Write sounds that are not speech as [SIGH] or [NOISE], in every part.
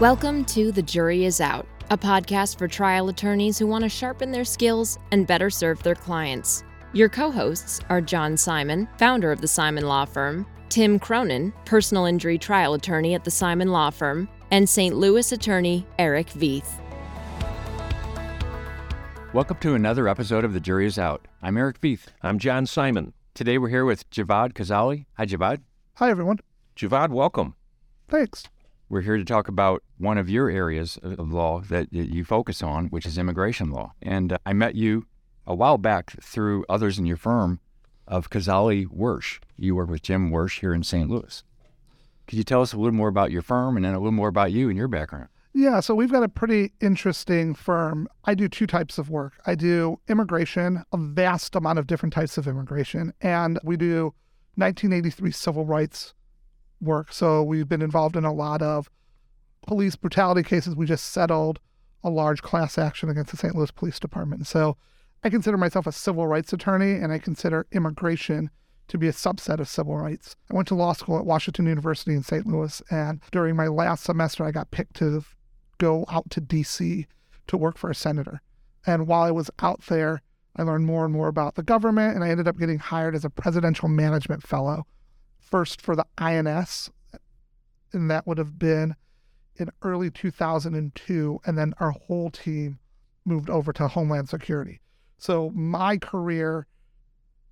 Welcome to The Jury Is Out, a podcast for trial attorneys who want to sharpen their skills and better serve their clients. Your co hosts are John Simon, founder of the Simon Law Firm, Tim Cronin, personal injury trial attorney at the Simon Law Firm, and St. Louis attorney Eric Veith. Welcome to another episode of The Jury Is Out. I'm Eric Veith. I'm John Simon. Today we're here with Javad Khazaeli. Hi, Javad. Hi, everyone. Javad, welcome. Thanks. We're here to talk about one of your areas of law that you focus on, which is immigration law. And uh, I met you a while back through others in your firm of Khazaeli Wyrsch. You work with Jim Wyrsch here in St. Louis. Could you tell us a little more about your firm and then a little more about you and your background? Yeah, so we've got a pretty interesting firm. I do two types of work. I do immigration, a vast amount of different types of immigration, and we do 1983 civil rights work. So we've been involved in a lot of police brutality cases. We just settled a large class action against the St. Louis Police Department. So I consider myself a civil rights attorney, and I consider immigration to be a subset of civil rights. I went to law school at Washington University in St. Louis, and during my last semester, I got picked to go out to D.C. to work for a senator. And while I was out there, I learned more and more about the government, and I ended up getting hired as a presidential management fellow, first for the INS, and that would have been in early 2002. And then our whole team moved over to Homeland Security. So my career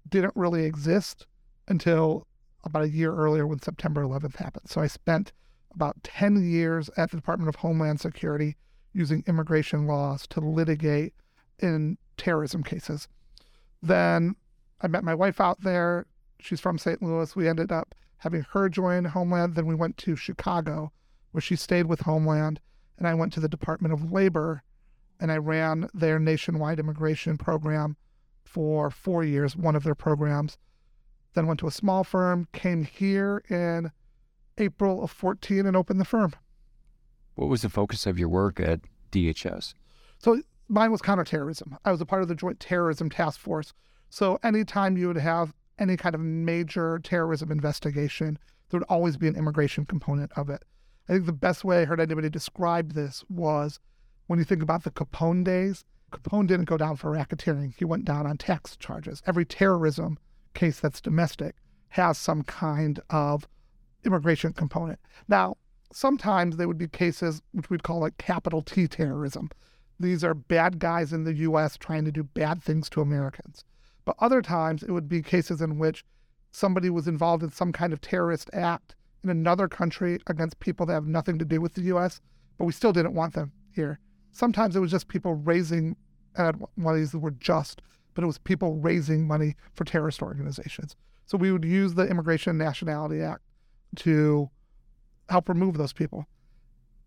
didn't really exist until about a year earlier when September 11th happened. So I spent about 10 years at the Department of Homeland Security using immigration laws to litigate in terrorism cases. Then I met my wife out there. She's from St. Louis. We ended up having her join Homeland. Then we went to Chicago, where she stayed with Homeland. And I went to the Department of Labor and I ran their nationwide immigration program for four years, one of their programs. Then went to a small firm, came here in April of 14 and opened the firm. What was the focus of your work at DHS? So mine was counterterrorism. I was a part of the Joint Terrorism Task Force. So anytime you would have any kind of major terrorism investigation, there would always be an immigration component of it. I think the best way I heard anybody describe this was when you think about the Capone days, Capone didn't go down for racketeering. He went down on tax charges. Every terrorism case that's domestic has some kind of immigration component. Now, sometimes there would be cases which we'd call like capital T terrorism. These are bad guys in the US trying to do bad things to Americans. But other times it would be cases in which somebody was involved in some kind of terrorist act in another country against people that have nothing to do with the US, but we still didn't want them here. Sometimes it was just people raising, and one of these were just, but it was people raising money for terrorist organizations. So we would use the Immigration and Nationality Act to help remove those people.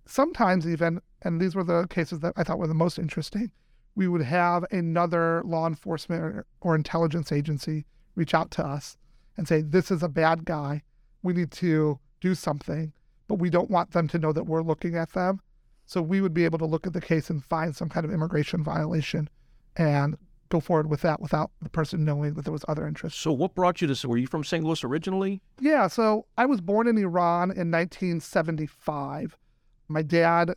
Sometimes, even, and these were the cases that I thought were the most interesting, we would have another law enforcement or, or intelligence agency reach out to us and say, This is a bad guy. We need to do something, but we don't want them to know that we're looking at them. So we would be able to look at the case and find some kind of immigration violation and go forward with that without the person knowing that there was other interest. So what brought you to were you from St. Louis originally? Yeah, so I was born in Iran in 1975. My dad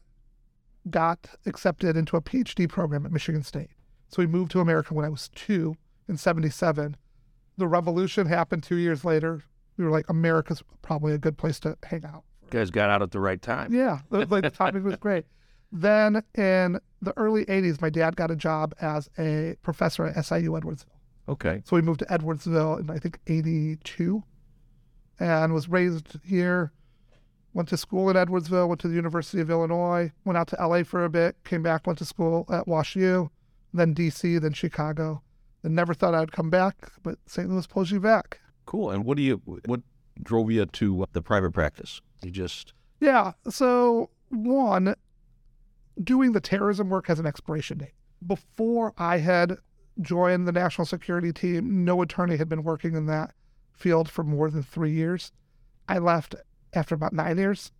got accepted into a PhD program at Michigan State. So we moved to America when I was 2 in 77. The revolution happened 2 years later. We were like America's probably a good place to hang out. You guys got out at the right time. Yeah, like the timing was [LAUGHS] great. Then in the early 80s, my dad got a job as a professor at SIU Edwardsville. Okay. So we moved to Edwardsville in, I think, 82 and was raised here. Went to school in Edwardsville, went to the University of Illinois, went out to LA for a bit, came back, went to school at WashU, then DC, then Chicago. And never thought I'd come back, but St. Louis pulls you back. Cool. And what do you, what drove you to uh, the private practice? You just. Yeah. So, one, doing the terrorism work has an expiration date. Before I had joined the national security team, no attorney had been working in that field for more than three years. I left after about nine years.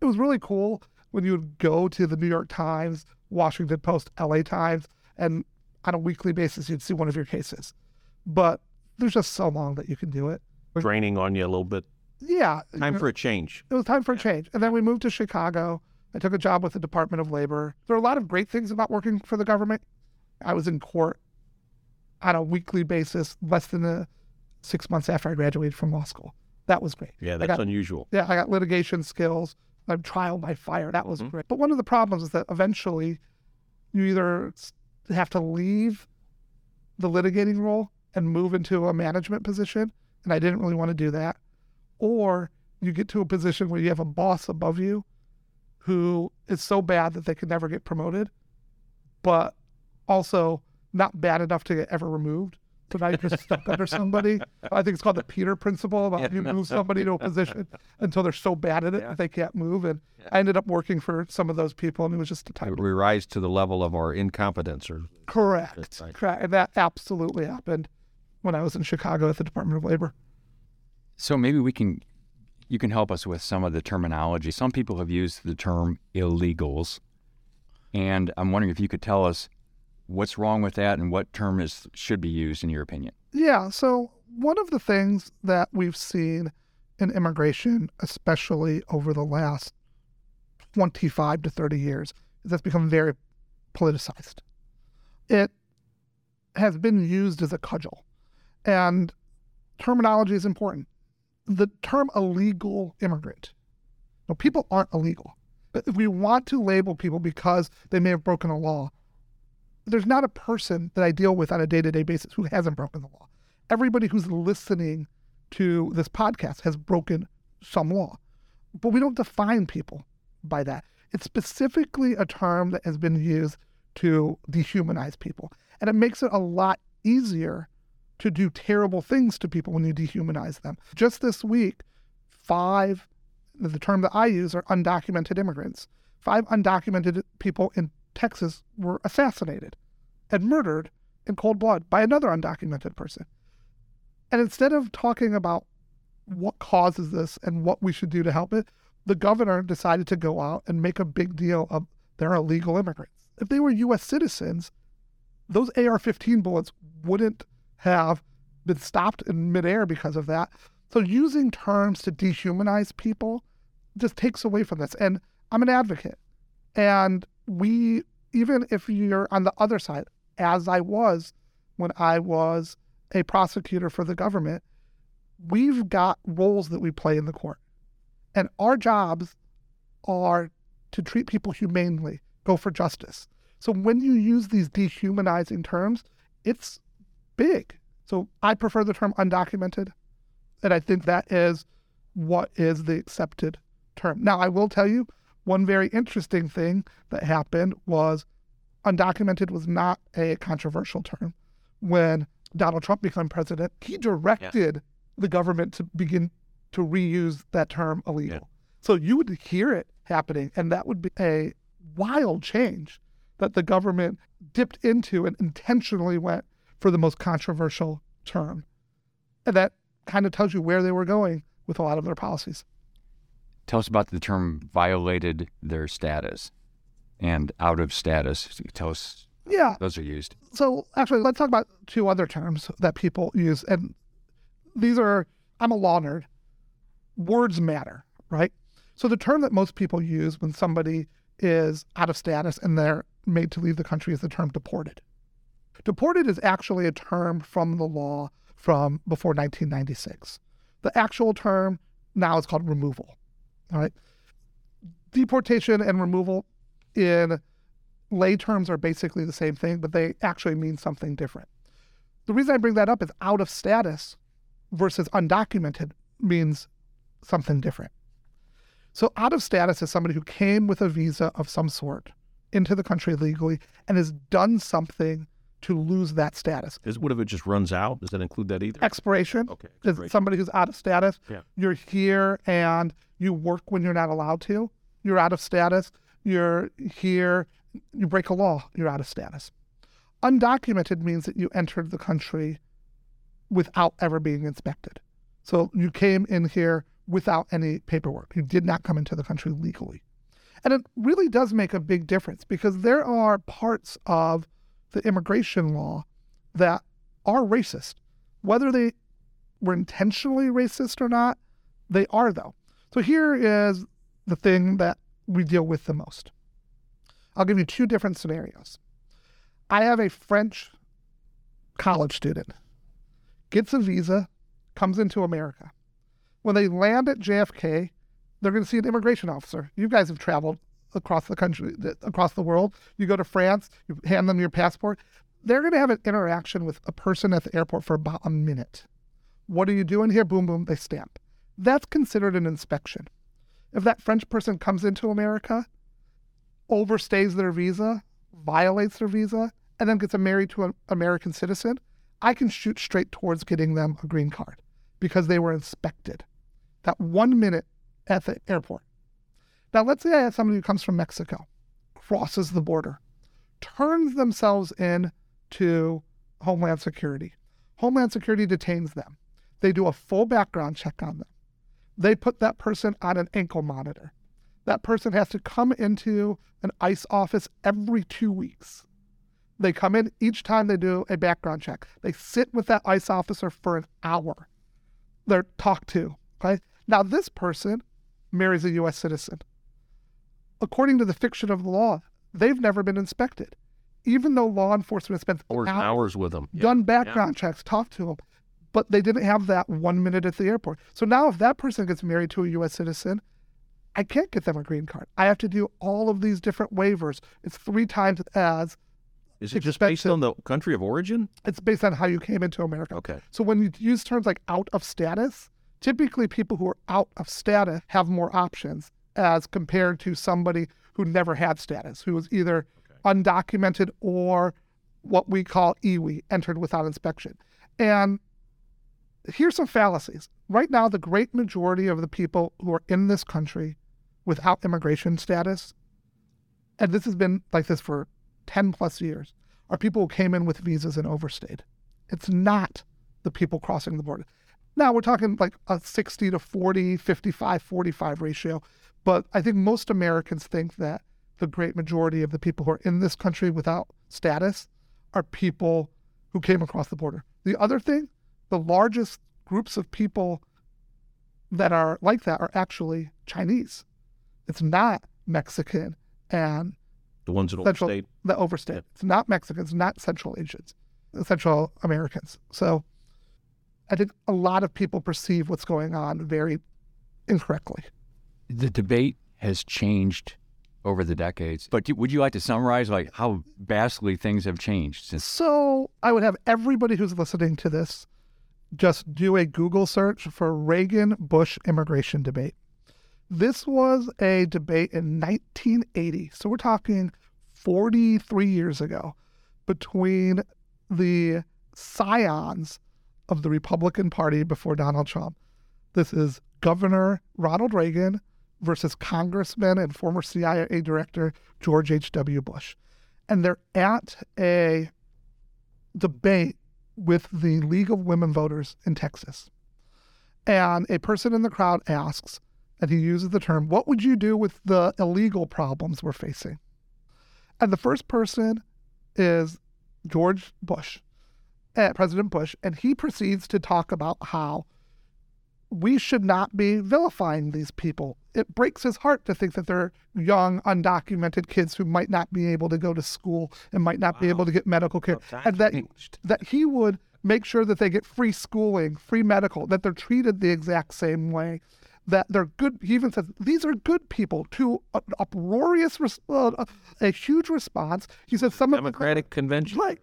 It was really cool when you would go to the New York Times, Washington Post, LA Times, and on a weekly basis, you'd see one of your cases. But there's just so long that you can do it. Draining on you a little bit. Yeah. Time for a change. It was time for a change. And then we moved to Chicago I took a job with the Department of Labor. There are a lot of great things about working for the government. I was in court on a weekly basis, less than a, six months after I graduated from law school. That was great. Yeah, that's got- unusual. yeah, I got litigation skills. I'm trial by fire. That was Mhm. great. But one of the problems is that eventually you either have to leave the litigating role and move into a management position. And I didn't really want to do that. Or you get to a position where you have a boss above you who is so bad that they can never get promoted, but also not bad enough to get ever removed. So now you're just stuck under somebody. I think it's called the Peter principle about you move somebody to a position until they're so bad at it that they can't move. And I ended up working for some of those people, and it was just a time. We rise to the level of our incompetence or Correct. Correct. And that absolutely happened when I was in Chicago at the Department of Labor. So maybe we can, you can help us with some of the terminology. Some people have used the term illegals, and I'm wondering if you could tell us what's wrong with that and what term is should be used in your opinion. Yeah. So, one of the things that we've seen in immigration, especially over the last 25 to 30 years, is that's become very politicized. It has been used as a cudgel, and terminology is important. The term illegal immigrant, no, people aren't illegal. But if we want to label people because they may have broken a law, there's not a person that I deal with on a day to day basis who hasn't broken the law. Everybody who's listening to this podcast has broken some law. But we don't define people by that. It's specifically a term that has been used to dehumanize people. And it makes it a lot easier to do terrible things to people when you dehumanize them. Just this week, five, the term that I use are undocumented immigrants. Five undocumented people in Texas were assassinated and murdered in cold blood by another undocumented person. And instead of talking about what causes this and what we should do to help it, the governor decided to go out and make a big deal of they're illegal immigrants. If they were U.S. citizens, those AR 15 bullets wouldn't have been stopped in midair because of that. So using terms to dehumanize people just takes away from this. And I'm an advocate. And we, even if you're on the other side, as I was when I was a prosecutor for the government, we've got roles that we play in the court. And our jobs are to treat people humanely, go for justice. So when you use these dehumanizing terms, it's big. So I prefer the term undocumented. And I think that is what is the accepted term. Now, I will tell you one very interesting thing that happened was undocumented was not a controversial term. When Donald Trump became president, he directed the government to begin to reuse that term illegal. So you would hear it happening, and that would be a wild change that the government dipped into and intentionally went for the most controversial term. And that kind of tells you where they were going with a lot of their policies. Tell us about the term violated their status and out of status. Tell us Yeah. those are used. So actually, let's talk about two other terms that people use. And these are, I'm a law nerd. Words matter, right? So the term that most people use when somebody is out of status and they're made to leave the country is the term deported. Deported is actually a term from the law from before 1996. The actual term now is called removal. All right. Deportation and removal in lay terms are basically the same thing, but they actually mean something different. The reason I bring that up is out of status versus undocumented means something different. So, out of status is somebody who came with a visa of some sort into the country legally and has done something to lose that status. Is what if it just runs out? Does that include that either? Expiration Okay. is somebody who's out of status. Yeah. You're here and you work when you're not allowed to. You're out of status. You're here. You break a law. You're out of status. Undocumented means that you entered the country without ever being inspected. So you came in here without any paperwork. You did not come into the country legally. And it really does make a big difference because there are parts of the immigration law that are racist. Whether they were intentionally racist or not, they are though. So here is the thing that we deal with the most. I'll give you two different scenarios. I have a French college student, gets a visa, comes into America. When they land at JFK, they're going to see an immigration officer. You guys have traveled across the country, across the world. You go to France, you hand them your passport. They're going to have an interaction with a person at the airport for about a minute. What are you doing here? Boom, boom, they stamp. That's considered an inspection. If that French person comes into America, overstays their visa, violates their visa, and then gets married to an American citizen, I can shoot straight towards getting them a green card because they were inspected. That one minute at the airport. Now, let's say I have somebody who comes from Mexico, crosses the border, turns themselves in to Homeland Security. Homeland Security detains them. They do a full background check on them. They put that person on an ankle monitor. That person has to come into an ICE office every two weeks. They come in each time they do a background check. They sit with that ICE officer for an hour. They're talked to. Okay. Now, this person marries a U.S. citizen. According to the fiction of the law, they've never been inspected. Even though law enforcement spent Hours, hours, with them. done background checks, talked to them, but they didn't have that one minute at the airport. So now, if that person gets married to a U.S. citizen, I can't get them a green card. I have to do all of these different waivers. It's three times as Is it just based expensive. on the country of origin? it's based on how you came into America. Okay. So when you use terms like out of status, typically people who are out of status have more options as compared to somebody who never had status, who was either undocumented or what we call iwi, entered without inspection. And here's some fallacies. Right now, the great majority of the people who are in this country without immigration status, and this has been like this for 10 plus years, are people who came in with visas and overstayed. It's not the people crossing the border. Now we're talking like a 60 to 40, 55, 45 ratio. But I think most Americans think that the great majority of the people who are in this country without status are people who came across the border. The other thing, the largest groups of people that are like that are actually Chinese. It's not Mexican and The ones that Central, overstayed. that overstayed. It's not Mexicans, not Central Asians, Central Americans. So I think a lot of people perceive what's going on very incorrectly. The debate has changed over the decades. But would you like to summarize like how vastly things have changed since? So I would have everybody who's listening to this just do a Google search for Reagan Bush immigration debate. This was a debate in 1980. So we're talking 43 years ago between the scions of the Republican Party before Donald Trump. This is Governor Ronald Reagan versus Congressman and former CIA Director George H.W. Bush. And they're at a debate with the League of Women Voters in Texas. And a person in the crowd asks, and he uses the term, What would you do with the illegal problems we're facing? And the first person is George Bush, uh, President Bush, and he proceeds to talk about how we should not be vilifying these people. It breaks his heart to think that they're young, undocumented kids who might not be able to go to school and might not be able to get medical care, and that that he would make sure that they get free schooling, free medical, that they're treated the exact same way, that they're good. He even says these are good people. To an uproarious, res- uh, a huge response. He says some of Democratic convention. Right.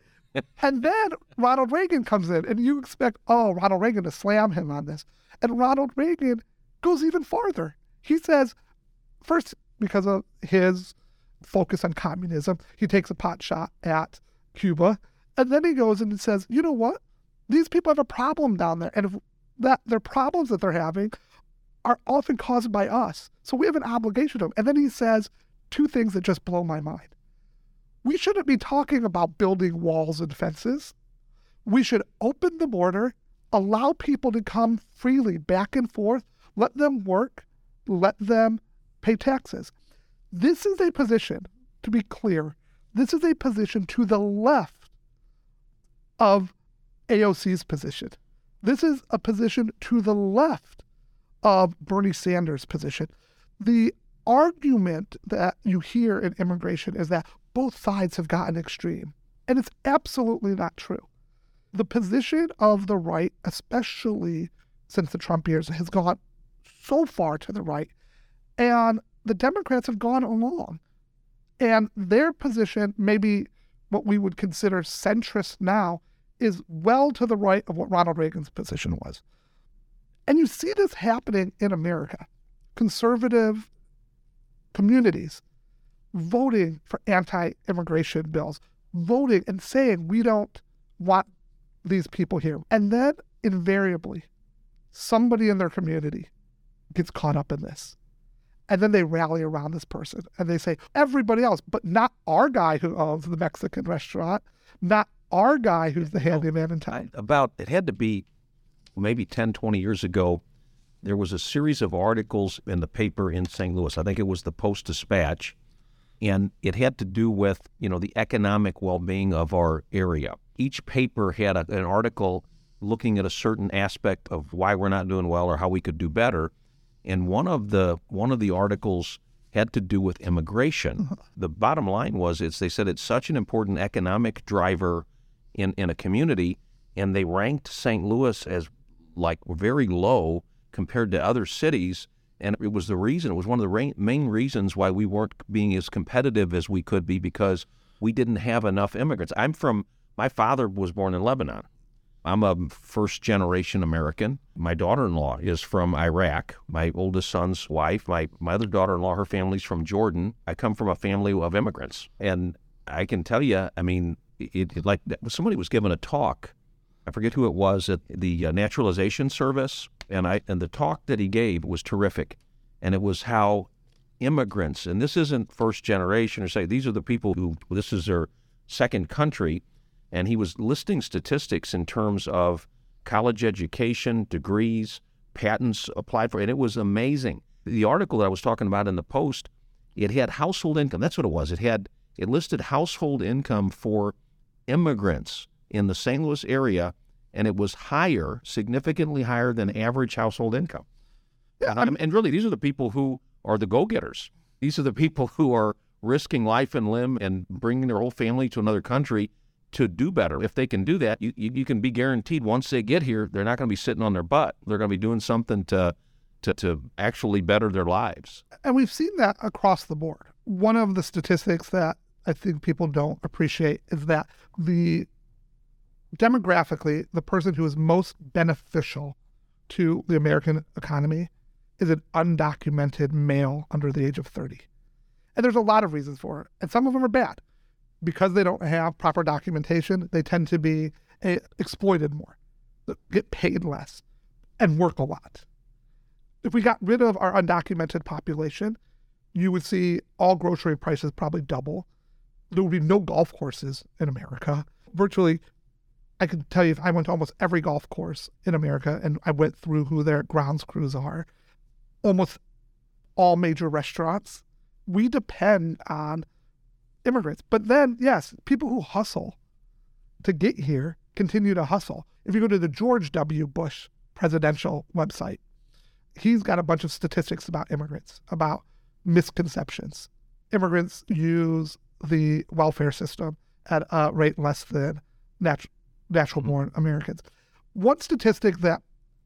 and then Ronald Reagan comes in, and you expect, oh, Ronald Reagan to slam him on this. And Ronald Reagan goes even farther. He says, first, because of his focus on communism, he takes a pot shot at Cuba. And then he goes and says, you know what? These people have a problem down there. And that their problems that they're having are often caused by us. So we have an obligation to them. And then he says two things that just blow my mind we shouldn't be talking about building walls and fences. We should open the border, allow people to come freely back and forth, let them work, let them pay taxes. This is a position, to be clear, this is a position to the left of AOC's position. This is a position to the left of Bernie Sanders' position. The argument that you hear in immigration is that both sides have gotten extreme. And it's absolutely not true. The position of the right, especially since the Trump years, has gone so far to the right. And the Democrats have gone along. And their position, maybe what we would consider centrist now, is well to the right of what Ronald Reagan's position was. And you see this happening in America. Conservative communities voting for anti immigration bills, voting and saying, we don't want these people here. And then invariably, somebody in their community gets caught up in this. And then they rally around this person and they say, everybody else, but not our guy who owns the Mexican restaurant, not our guy who's the handyman in town. About, it had to be maybe 10, 20 years ago. There was a series of articles in the paper in St. Louis. I think it was the Post Dispatch. And it had to do with, you know, the economic well-being of our area. Each paper had a, an article looking at a certain aspect of why we're not doing well or how we could do better. And one of the one of the articles had to do with immigration. Uh-huh. The bottom line was it's they said it's such an important economic driver in, in a community, and they ranked St. Louis as like very low compared to other cities. And it was the reason, it was one of the main reasons why we weren't being as competitive as we could be because we didn't have enough immigrants. I'm from, my father was born in Lebanon. I'm a first generation American. My daughter in law is from Iraq. My oldest son's wife, my, my other daughter in law, her family's from Jordan. I come from a family of immigrants. And I can tell you, I mean, it, it like somebody was given a talk. I forget who it was at the uh, naturalization service, and I and the talk that he gave was terrific, and it was how immigrants, and this isn't first generation or say these are the people who this is their second country, and he was listing statistics in terms of college education, degrees, patents applied for, and it was amazing. The article that I was talking about in the Post, it had household income. That's what it was. It had it listed household income for immigrants in the St. Louis area, and it was higher, significantly higher than average household income. Yeah, and, and really, these are the people who are the go-getters. These are the people who are risking life and limb and bringing their whole family to another country to do better. If they can do that, you, you, you can be guaranteed once they get here, they're not going to be sitting on their butt. They're going to be doing something to, to, to actually better their lives. And we've seen that across the board. One of the statistics that I think people don't appreciate is that the demographically, the person who is most beneficial to the American economy is an undocumented male under the age of 30. And there's a lot of reasons for it. And some of them are bad. Because they don't have proper documentation, they tend to be a, exploited more, get paid less, and work a lot. If we got rid of our undocumented population, you would see all grocery prices probably double. There would be no golf courses in America. Virtually, I can tell you if I went to almost every golf course in America and I went through who their grounds crews are, almost all major restaurants, we depend on immigrants. But then, yes, people who hustle to get here continue to hustle. If you go to the George W. Bush presidential website, he's got a bunch of statistics about immigrants, about misconceptions. Immigrants use the welfare system at a rate less than nat- natural mm-hmm. born Americans. One statistic that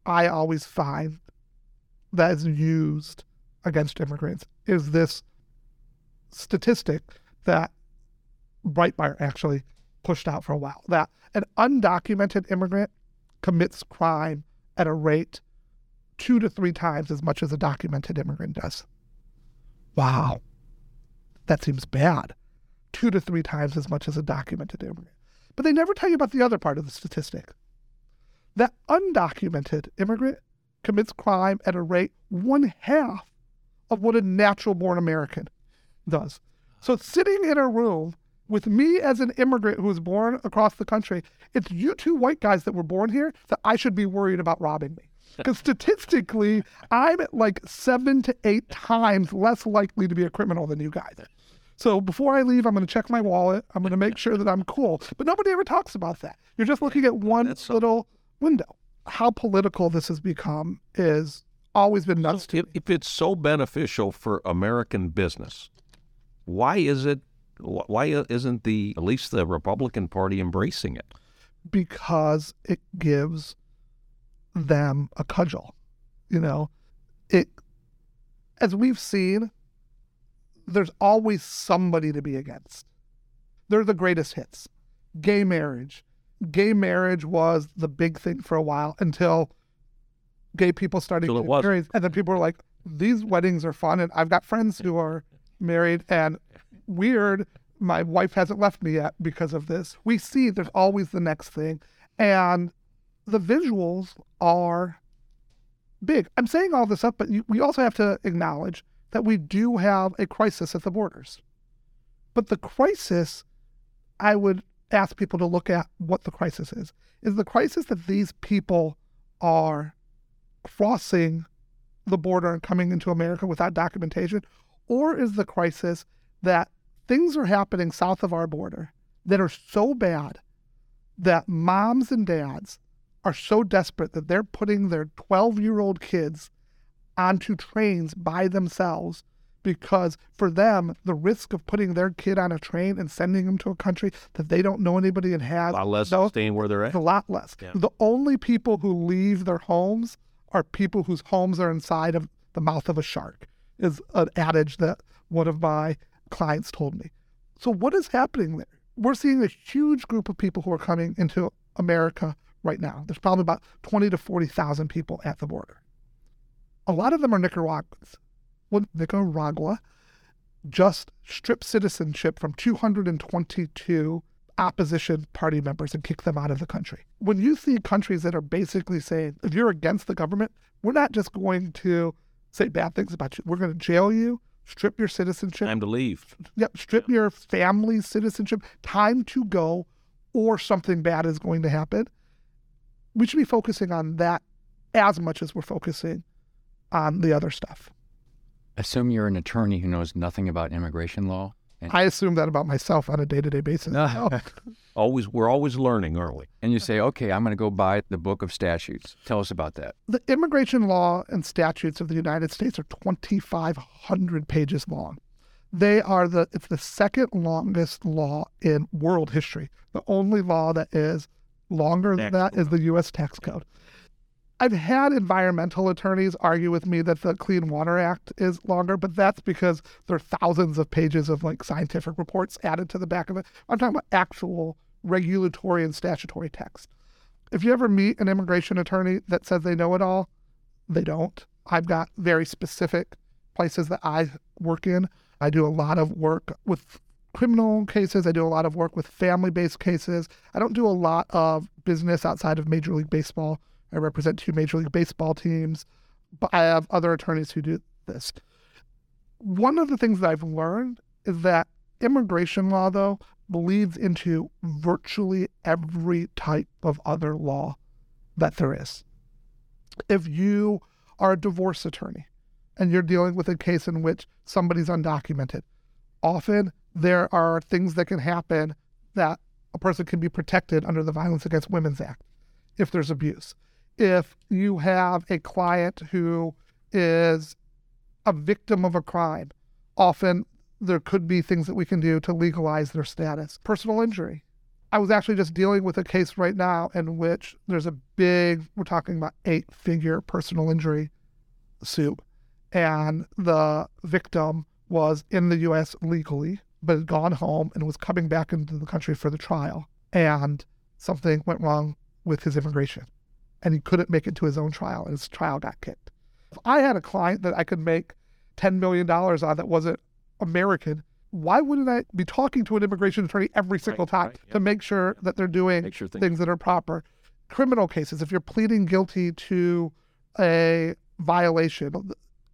I always find that is used against immigrants is this statistic that Breitbart actually pushed out for a while that an undocumented immigrant commits crime at a rate two to three times as much as a documented immigrant does. Wow. That seems bad. Two to three times as much as a documented immigrant. But they never tell you about the other part of the statistic. That undocumented immigrant commits crime at a rate one half of what a natural born American does. So sitting in a room with me as an immigrant who was born across the country, it's you two white guys that were born here that I should be worried about robbing me. [LAUGHS] Because statistically, I'm like seven to eight times less likely to be a criminal than you guys. So before I leave, I'm going to check my wallet. I'm going to make sure that I'm cool. But nobody ever talks about that. You're just looking at one That's so- little window. How political this has become is always been nuts to If, if it's so beneficial for American business, why is it? Why isn't the at least the Republican Party embracing it? because it gives them a cudgel. You know, it as we've seen, there's always somebody to be against. They're the greatest hits. Gay marriage. Gay marriage was the big thing for a while until gay people started getting married. And then people were like, these weddings are fun. And I've got friends who are married and weird. My wife hasn't left me yet because of this. We see there's always the next thing. And the visuals are big. I'm saying all this up, but you, we also have to acknowledge that we do have a crisis at the borders. But the crisis, I would ask people to look at what the crisis is. Is the crisis that these people are crossing the border and coming into America without documentation? Or is the crisis that things are happening south of our border that are so bad that moms and dads are so desperate that they're putting their 12 year old kids onto trains by themselves because for them, the risk of putting their kid on a train and sending them to a country that they don't know anybody and A lot less no, staying where they're at. a lot less. Yeah. The only people who leave their homes are people whose homes are inside of the mouth of a shark, is an adage that one of my clients told me. So, what is happening there? We're seeing a huge group of people who are coming into America right now. There's probably about 20 to 40,000 people at the border. A lot of them are Nicaraguans. Well, Nicaragua just stripped citizenship from 222 opposition party members and kick them out of the country. When you see countries that are basically saying, if you're against the government, we're not just going to say bad things about you. We're going to jail you, strip your citizenship, Time to leave. yep, strip your family's citizenship, time to go, or something bad is going to happen. We should be focusing on that as much as we're focusing on the other stuff. Assume you're an attorney who knows nothing about immigration law. And, I assume that about myself on a day to day basis. No. [LAUGHS] Always, we're always learning, aren't and you say, okay, I'm going to go buy the book of statutes. Tell us about that. the immigration law and statutes of the United States are 2,500 pages long. They are the it's the second longest law in world history. The only law that is longer than Tax that is the U.S. tax code. I've had environmental attorneys argue with me that the Clean Water Act is longer, but that's because there are thousands of pages of like scientific reports added to the back of it. I'm talking about actual regulatory and statutory text. If you ever meet an immigration attorney that says they know it all, they don't. I've got very specific places that I work in. I do a lot of work with criminal cases. I do a lot of work with family based cases. I don't do a lot of business outside of Major League Baseball. I represent two Major League Baseball teams, but I have other attorneys who do this. One of the things that I've learned is that immigration law, though, bleeds into virtually every type of other law that there is. If you are a divorce attorney and you're dealing with a case in which somebody's undocumented, often there are things that can happen that a person can be protected under the Violence Against Women's Act if there's abuse. If you have a client who is a victim of a crime, often there could be things that we can do to legalize their status. Personal injury. I was actually just dealing with a case right now in which there's a big, we're talking about eight figure personal injury suit. And the victim was in the US legally, but had gone home and was coming back into the country for the trial. And something went wrong with his immigration. And he couldn't make it to his own trial, and his trial got kicked. If I had a client that I could make $10 million on that wasn't American, why wouldn't I be talking to an immigration attorney every single Right, time right, yeah. to make sure that they're doing sure things. things that are proper? Criminal cases, if you're pleading guilty to a violation,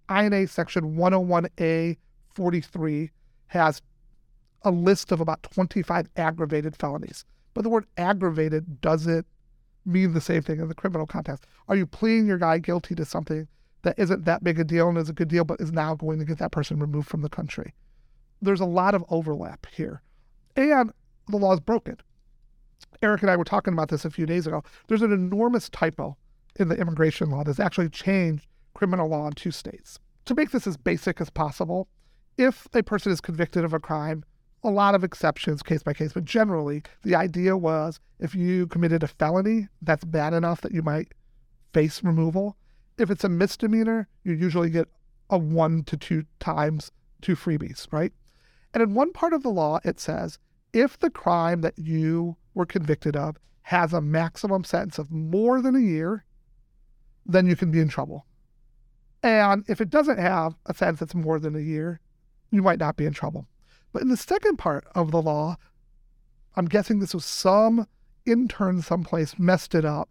INA section 101A 43 has a list of about 25 aggravated felonies. But the word aggravated doesn't mean the same thing in the criminal context. Are you pleading your guy guilty to something that isn't that big a deal and is a good deal, but is now going to get that person removed from the country? There's a lot of overlap here. And the law is broken. Eric and I were talking about this a few days ago. There's an enormous typo in the immigration law that's actually changed criminal law in two states. To make this as basic as possible, if a person is convicted of a crime, a lot of exceptions case by case, but generally the idea was if you committed a felony, that's bad enough that you might face removal. If it's a misdemeanor, you usually get a one to two times two freebies, right? And in one part of the law, it says if the crime that you were convicted of has a maximum sentence of more than a year, then you can be in trouble. And if it doesn't have a sentence that's more than a year, you might not be in trouble. But in the second part of the law, I'm guessing this was some intern someplace messed it up.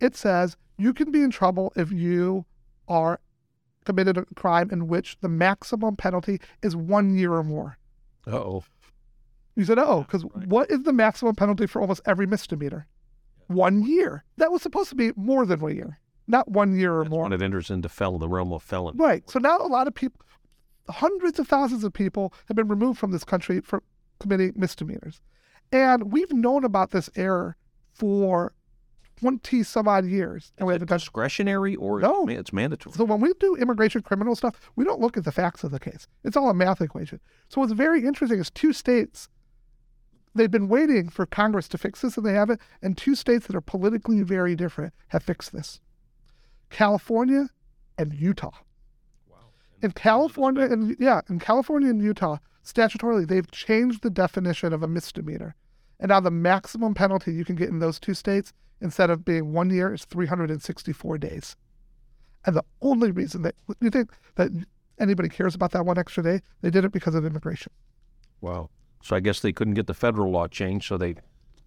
It says you can be in trouble if you are committed a crime in which the maximum penalty is one year or more. oh. You said, oh, because Right. what is the maximum penalty for almost every misdemeanor? One year. That was supposed to be more than one year, not one year or more. When it enters into fel- the realm of felony. Right. So now a lot of people, hundreds of thousands of people have been removed from this country for committing misdemeanors. And we've known about this error for 20 some odd years. And we haven't done Discretionary or No. it's mandatory? so when we do immigration criminal stuff, we don't look at the facts of the case. It's all a math equation. So what's very interesting is two states, they've been waiting for Congress to fix this and they haven't, and two states that are politically very different have fixed this. California and Utah. In California and yeah, in California and Utah, statutorily they've changed the definition of a misdemeanor. And now the maximum penalty you can get in those two states, instead of being one year, is 364 days. And the only reason that you think that anybody cares about that one extra day, they did it because of immigration. Wow. So I guess they couldn't get the federal law changed, so they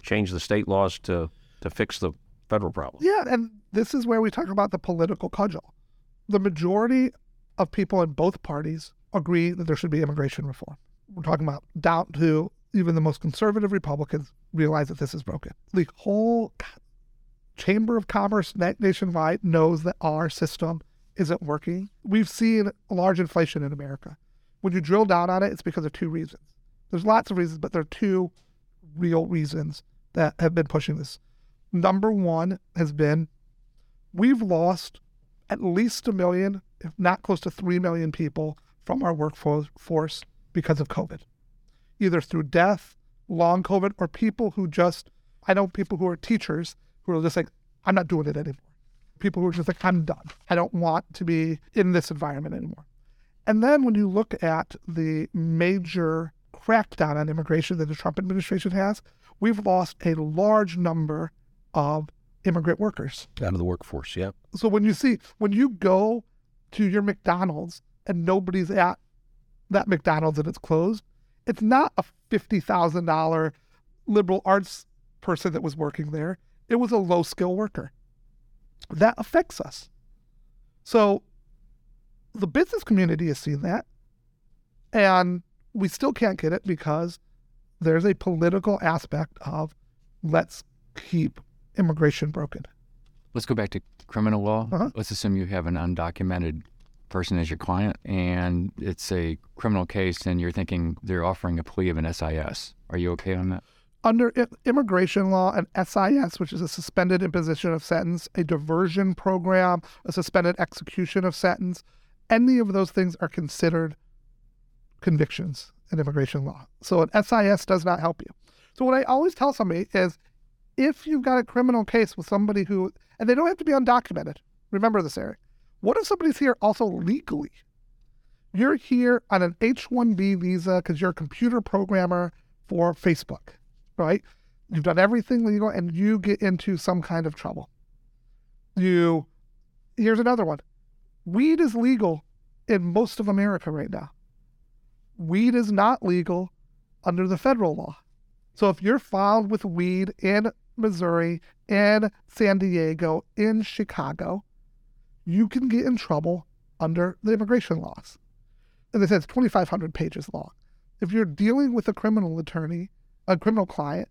changed the state laws to to fix the federal problem. Yeah, and this is where we talk about the political cudgel. The majority of people in both parties agree that there should be immigration reform. We're talking about down to even the most conservative Republicans realize that this is broken. The whole Chamber of Commerce nationwide knows that our system isn't working. We've seen large inflation in America. When you drill down on it, it's because of two reasons. There's lots of reasons, but there are two real reasons that have been pushing this. Number one has been we've lost at least a million, if not close to 3 million people from our workforce because of COVID, either through death, long COVID, or people who just, I know people who are teachers who are just like, I'm not doing it anymore. People who are just like, I'm done. I don't want to be in this environment anymore. And then when you look at the major crackdown on immigration that the Trump administration has, we've lost a large number of immigrant workers. Out of the workforce, yeah. So when you see when you go to your McDonald's and nobody's at that McDonald's and it's closed, it's not a fifty thousand dollar liberal arts person that was working there. It was a low skill worker. That affects us. So the business community has seen that. And we still can't get it because there's a political aspect of let's keep immigration broken. Let's go back to criminal law. Uh-huh. Let's assume you have an undocumented person as your client and it's a criminal case and you're thinking they're offering a plea of an SIS. Are you okay on that? under i- immigration law, an SIS, which is a suspended imposition of sentence, a diversion program, a suspended execution of sentence, any of those things are considered convictions in immigration law. So an SIS does not help you. So what I always tell somebody is if you've got a criminal case with somebody who, and they don't have to be undocumented, remember this, Eric. What if somebody's here also legally? You're here on an H 1B visa because you're a computer programmer for Facebook, right? You've done everything legal and you get into some kind of trouble. You, here's another one weed is legal in most of America right now. Weed is not legal under the federal law. So if you're found with weed in Missouri, in San Diego, in Chicago, you can get in trouble under the immigration laws. And they said it's 2,500 pages long. If you're dealing with a criminal attorney, a criminal client,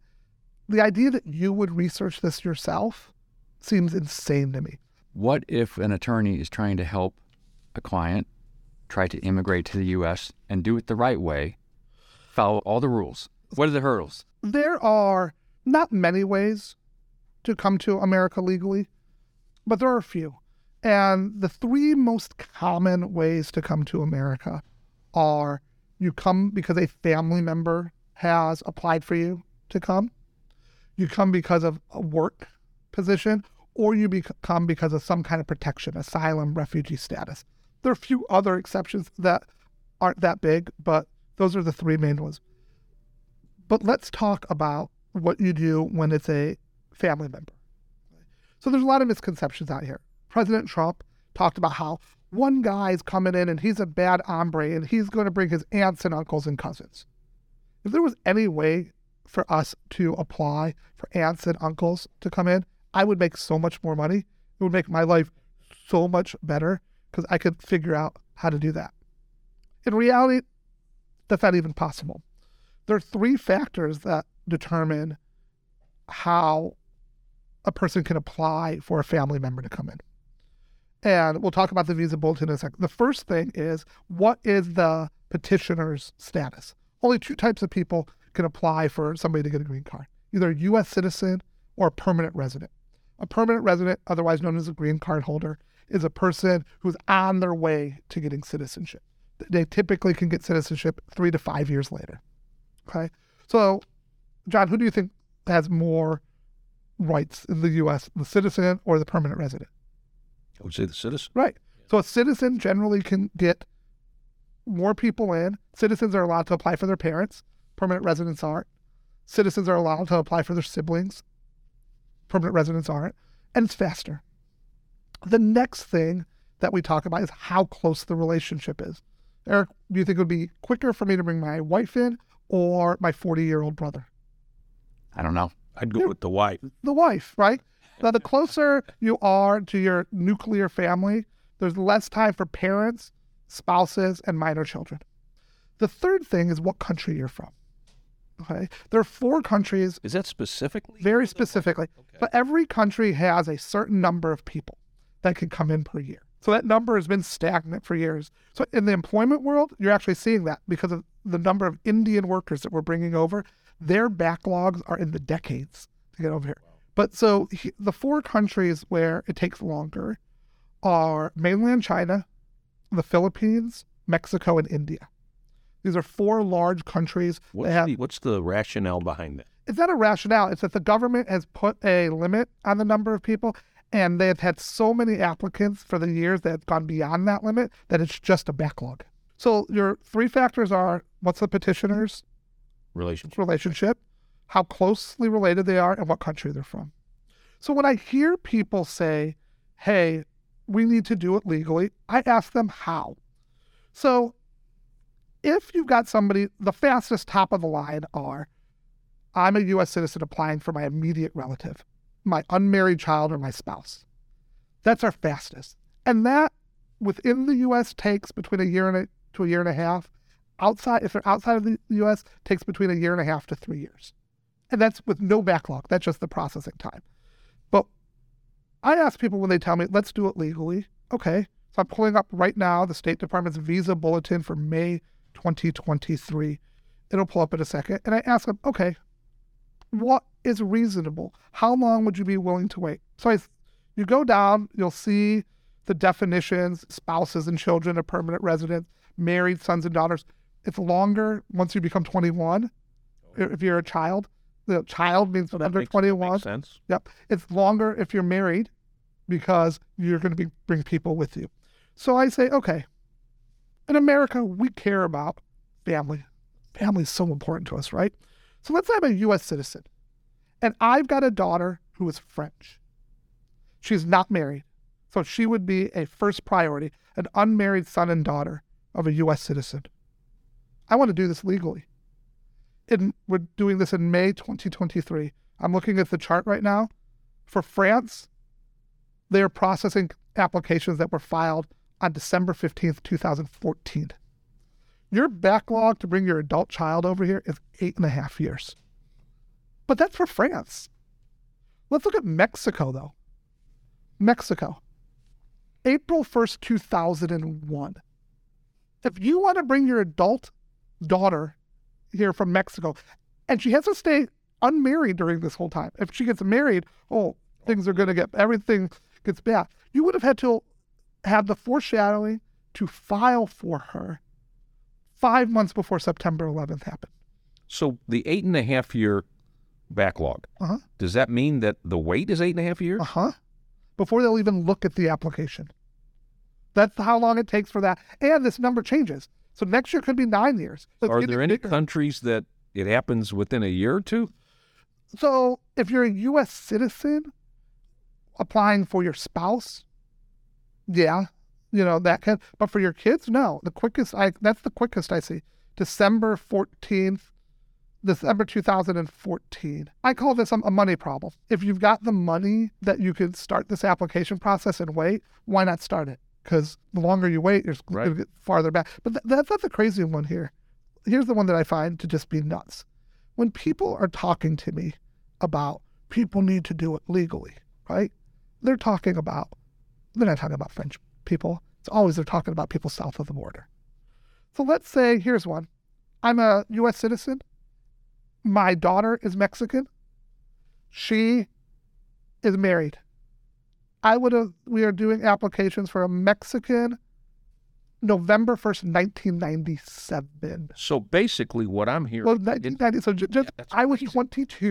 the idea that you would research this yourself seems insane to me. What if an attorney is trying to help a client try to immigrate to the U.S. and do it the right way, follow all the rules? What are the hurdles? There are not many ways to come to America legally, but there are a few. And the three most common ways to come to America are you come because a family member has applied for you to come, you come because of a work position, or you come because of some kind of protection, asylum, refugee status. There are a few other exceptions that aren't that big, but those are the three main ones. But let's talk about what you do when it's a family member. So there's a lot of misconceptions out here. President Trump talked about how one guy's coming in and he's a bad hombre and he's going to bring his aunts and uncles and cousins. If there was any way for us to apply for aunts and uncles to come in, I would make so much more money. It would make my life so much better because I could figure out how to do that. In reality, that's not even possible. There are three factors that determine how a person can apply for a family member to come in. And we'll talk about the visa bulletin in a second. The first thing is what is the petitioner's status? Only two types of people can apply for somebody to get a green card either a U.S. citizen or a permanent resident. A permanent resident, otherwise known as a green card holder, is a person who's on their way to getting citizenship. They typically can get citizenship three to five years later. Okay. So, John, who do you think has more rights in the U.S., the citizen or the permanent resident? I would say the citizen. Right. So a citizen generally can get more people in. Citizens are allowed to apply for their parents. Permanent residents aren't. Citizens are allowed to apply for their siblings. Permanent residents aren't. And it's faster. The next thing that we talk about is how close the relationship is. Eric, do you think it would be quicker for me to bring my wife in or my 40 year old brother? I don't know. I'd go with the wife. The wife, right? Now, the closer you are to your nuclear family, there's less time for parents, spouses, and minor children. The third thing is what country you're from. Okay. There are four countries. Is that specifically? Very specifically. Okay. But every country has a certain number of people that can come in per year. So that number has been stagnant for years. So in the employment world, you're actually seeing that because of the number of Indian workers that we're bringing over. Their backlogs are in the decades to get over here. But so he, the four countries where it takes longer are mainland China, the Philippines, Mexico, and India. These are four large countries. What's, have, the, what's the rationale behind that? It's not a rationale. It's that the government has put a limit on the number of people, and they've had so many applicants for the years that have gone beyond that limit that it's just a backlog. So your three factors are what's the petitioner's relationship, relationship how closely related they are, and what country they're from. So when I hear people say, hey, we need to do it legally, I ask them how. So if you've got somebody, the fastest top of the line are I'm a U.S. citizen applying for my immediate relative, my unmarried child, or my spouse. That's our fastest. And that within the U.S. takes between a year and a, to a year and a half. Outside, if they're outside of the U.S., takes between a year and a half to three years. And that's with no backlog. That's just the processing time. But I ask people when they tell me, let's do it legally. Okay. So I'm pulling up right now the State Department's visa bulletin for May 2023. It'll pull up in a second. And I ask them, okay, what is reasonable? How long would you be willing to wait? So I, you go down, you'll see the definitions spouses and children of permanent residents, married sons and daughters. It's longer once you become 21 if you're a child the child means so under makes, 21. Makes sense. Yep. It's longer if you're married because you're going to be bring people with you. So I say, okay, in America, we care about family. Family is so important to us, right? So let's say I'm a U.S. citizen and I've got a daughter who is French. She's not married. So she would be a first priority, an unmarried son and daughter of a U.S. citizen. I want to do this legally in, we're doing this in May 2023. I'm looking at the chart right now. For France, they are processing applications that were filed on December 15th, 2014. Your backlog to bring your adult child over here is eight and a half years. But that's for France. Let's look at Mexico, though. Mexico, April 1st, 2001. If you want to bring your adult daughter here from Mexico, and she has to stay unmarried during this whole time. If she gets married, oh, things are going to get everything gets bad. You would have had to have the foreshadowing to file for her five months before September 11th happened. So the eight and a half year backlog, Uh-huh. does that mean that the wait is eight and a half years? Uh huh. Before they'll even look at the application. That's how long it takes for that. And this number changes. So next year could be nine years. So Are there any bigger. countries that it happens within a year or two? So if you're a U.S. citizen applying for your spouse, yeah, you know that can. But for your kids, no. The quickest I that's the quickest I see. December fourteenth, December two thousand and fourteen. I call this a a money problem. If you've got the money that you could start this application process and wait, why not start it? Because the longer you wait, you're Right. going to get farther back. But th- that's not the crazy one here. Here's the one that I find to just be nuts when people are talking to me about people need to do it legally, right? They're talking about, they're not talking about French people. It's always they're talking about people south of the border. So let's say, here's one I'm a U.S. citizen. My daughter is Mexican. She is married. I would have, we are doing applications for a Mexican November 1st, 1997. So basically, what I'm hearing, Well, 1990. So just, that's I was 22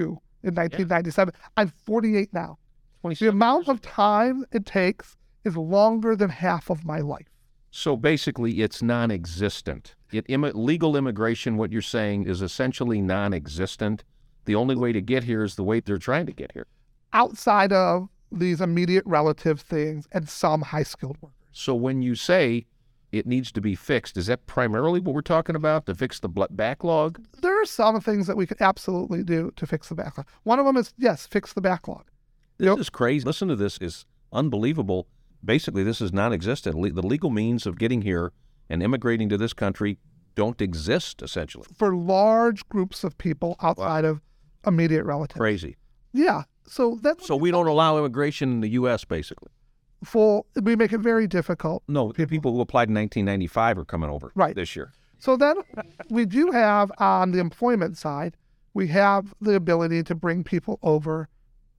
in 1997. I'm 48 now. The amount of time it takes is longer than half of my life. So basically, it's non-existent. It, Im- legal immigration, what you're saying, is essentially non-existent. The only way to get here is the way they're trying to get here. Outside of these immediate relative things and some high skilled workers. So when you say it needs to be fixed, is that primarily what we're talking about to fix the bl- backlog? There are some things that we could absolutely do to fix the backlog. One of them is, yes, fix the backlog. This Yep. is crazy. Listen to this is unbelievable. Basically, this is non-existent. Le- the legal means of getting here and immigrating to this country don't exist. Essentially, For large groups of people outside of immediate relatives. crazy. Yeah. So that's So we don't allow immigration in the U.S. Basically, for we make it very difficult no. The people who applied in 1995 are coming over Right. this year. So then we do have on the employment side, we have the ability to bring people over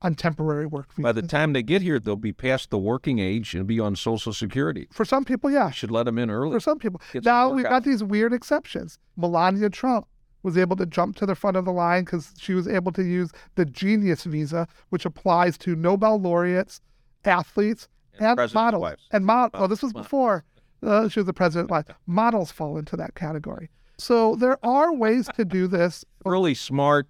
on temporary work visas. By the time they get here, they'll be past the working age and be on Social Security. For some people, yeah. Should let them in early. For some people. Get Now we've out. got these weird exceptions. Melania Trump was able to jump to the front of the line because she was able to use the Genius visa, which applies to Nobel laureates, athletes, And and, models. wives. And mod- oh, this was before uh, she was the president. wife. [LAUGHS] Models fall into that category. So there are ways to do this. Really smart,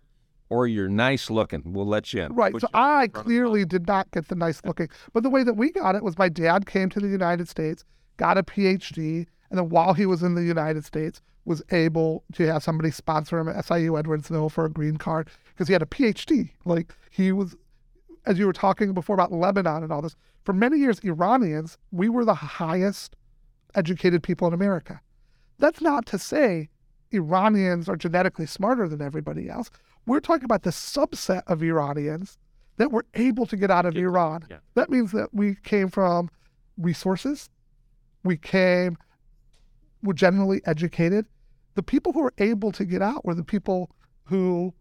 or you're nice looking. We'll let you in. Right. Put So I front of the clearly did not get the nice looking. But the way that we got it was my dad came to the United States, got a PhD, and then while he was in the United States, was able to have somebody sponsor him at SIU Edwardsville for a green card because he had a PhD. Like he was, as you were talking before about Lebanon and all this, for many years, Iranians, we were the highest educated people in America. That's not to say Iranians are genetically smarter than everybody else. We're talking about the subset of Iranians that were able to get out of Iran. yeah. That means that we came from resources, we came, were generally educated. The people who were able to get out were the people who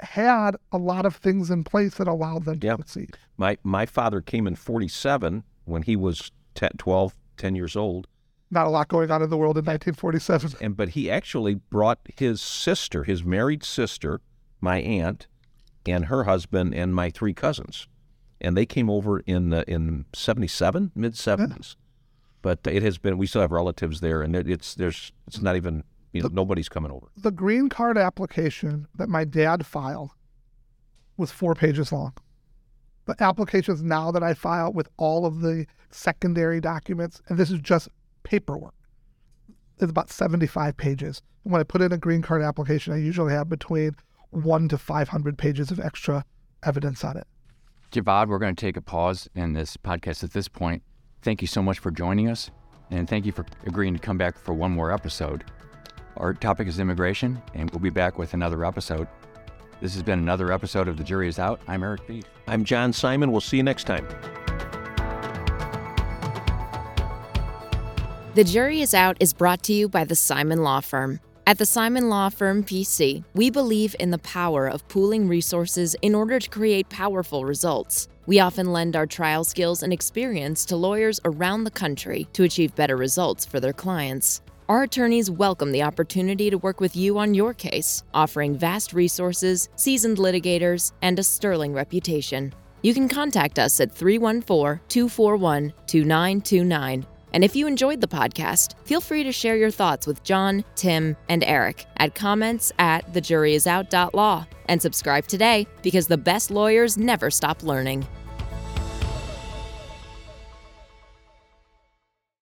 had a lot of things in place that allowed them to Yeah. succeed. My my father came in 47 when he was 10, 12, 10 years old, Not a lot going on in the world in 1947. [LAUGHS] and but he actually brought his sister, his married sister, my aunt, and her husband and my three cousins, and they came over in uh, in 77, mid 70s. But it has been we still have relatives there, and it- it's there's it's not even you know nobody's coming over. The green card application that my dad filed was four pages long. The applications now that I file with all of the secondary documents, and this is just paperwork, is about 75 pages. And when I put in a green card application, I usually have between one to 500 pages of extra evidence on it. Javad, we're going to take a pause in this podcast at this point. Thank you so much for joining us, and thank you for agreeing to come back for one more episode. Our topic is immigration, and we'll be back with another episode. This has been another episode of The Jury is Out. I'm Eric Wyrsch. I'm John Simon. We'll see you next time. The Jury is Out is brought to you by the Simon Law Firm. At the Simon Law Firm PC, we believe in the power of pooling resources in order to create powerful results. We often lend our trial skills and experience to lawyers around the country to achieve better results for their clients. Our attorneys welcome the opportunity to work with you on your case, offering vast resources, seasoned litigators, and a sterling reputation. You can contact us at 314 241 2929. And if you enjoyed the podcast, feel free to share your thoughts with John, Tim, and Eric at comments at thejuryisout.law. And subscribe today because the best lawyers never stop learning.